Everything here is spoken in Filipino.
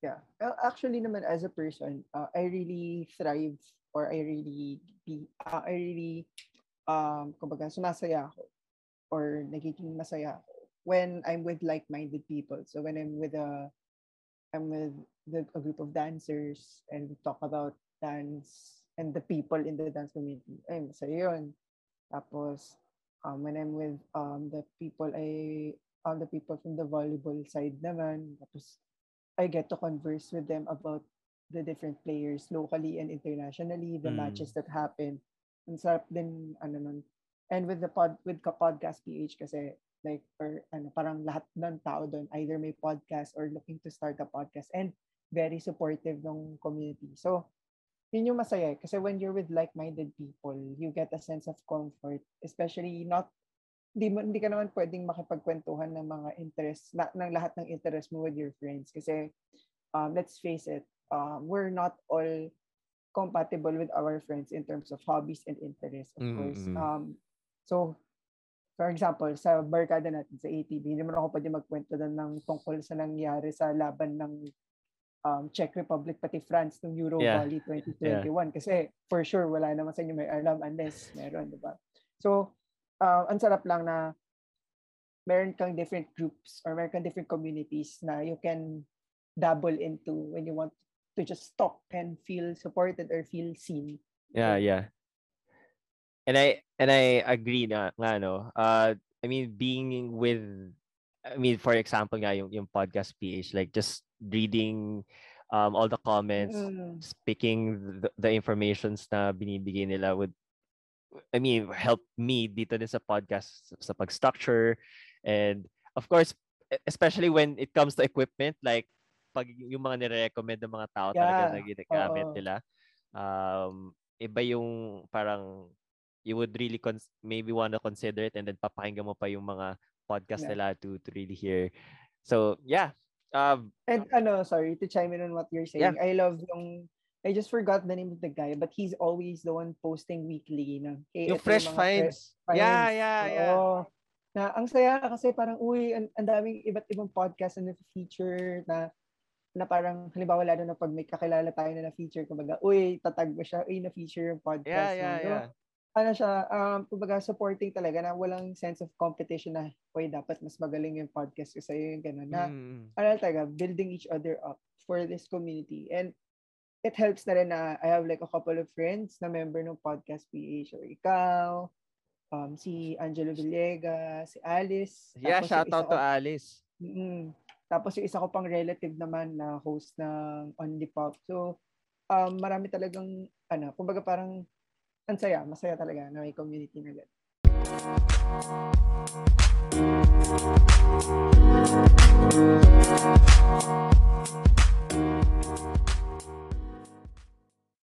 Yeah. Actually naman as a person, uh, I really thrive or I really be uh, I really um kumbaga sumasaya ako or nagiging masaya ako when I'm with like-minded people. So when I'm with a I'm with the, a group of dancers and we talk about dance and the people in the dance community. Ay, masaya yun. Tapos, um, when I'm with um, the people, I, um, the people from the volleyball side naman, tapos I get to converse with them about the different players locally and internationally, the mm. matches that happen. Ang sarap din, ano nun. And with the pod, with ka podcast PH kasi like or ano parang lahat ng tao doon either may podcast or looking to start a podcast and very supportive ng community. So yun yung masaya eh. kasi when you're with like-minded people, you get a sense of comfort, especially not hindi, mo, hindi ka naman pwedeng makipagkwentuhan ng mga interest, na, ng lahat ng interest mo with your friends. Kasi, um, let's face it, um, we're not all compatible with our friends in terms of hobbies and interests, of mm-hmm. course. Um, so, for example, sa barkada natin sa ATV, hindi naman ako pwede magkwento doon ng tungkol sa nangyari sa laban ng um, Czech Republic pati France ng Euro yeah. Volley 2021 yeah. kasi for sure wala naman sa inyo may alam unless meron, di ba? So, uh, ang sarap lang na meron kang different groups or meron kang different communities na you can dabble into when you want to just talk and feel supported or feel seen. Yeah, yeah. And I and I agree na nga no. Uh I mean being with I mean for example nga yung yung podcast PH like just reading um all the comments, mm. speaking the, the informations na binibigay nila would I mean, help me dito din sa podcast sa pag-structure and of course, e, especially when it comes to equipment like pag yung mga nire-recommend ng mga tao yeah. talaga na ginagamit oh. nila um iba yung parang you would really cons- maybe want to consider it and then papakinggan mo pa yung mga podcast yeah. nila to to really hear so yeah um and ano sorry to chime in on what you're saying yeah. I love yung I just forgot the name of the guy, but he's always the one posting weekly ng hey, yung fresh finds. fresh finds. Yeah, yeah, yeah. Oo. Na ang saya kasi parang uy, ang, ang daming iba't ibang podcast na feature na na parang halimbawa lalo na pag may kakilala tayo na na-feature kumbaga, uy, tatag mo siya, uy, na-feature yung podcast. Yeah, yeah, mo. yeah. Ano siya, um, kumbaga supporting talaga na walang sense of competition na, uy, dapat mas magaling yung podcast ko sa'yo, yung gano'n. Na, mm. ano talaga, building each other up for this community. And it helps na rin na I have like a couple of friends na member ng podcast PH or ikaw, um, si Angelo Villegas, si Alice. Yeah, shout out to Alice. Mm-hmm. Tapos yung isa ko pang relative naman na host ng Only Pop. So, um, marami talagang, ano, kumbaga parang, ang saya, masaya talaga na may community na gano'n.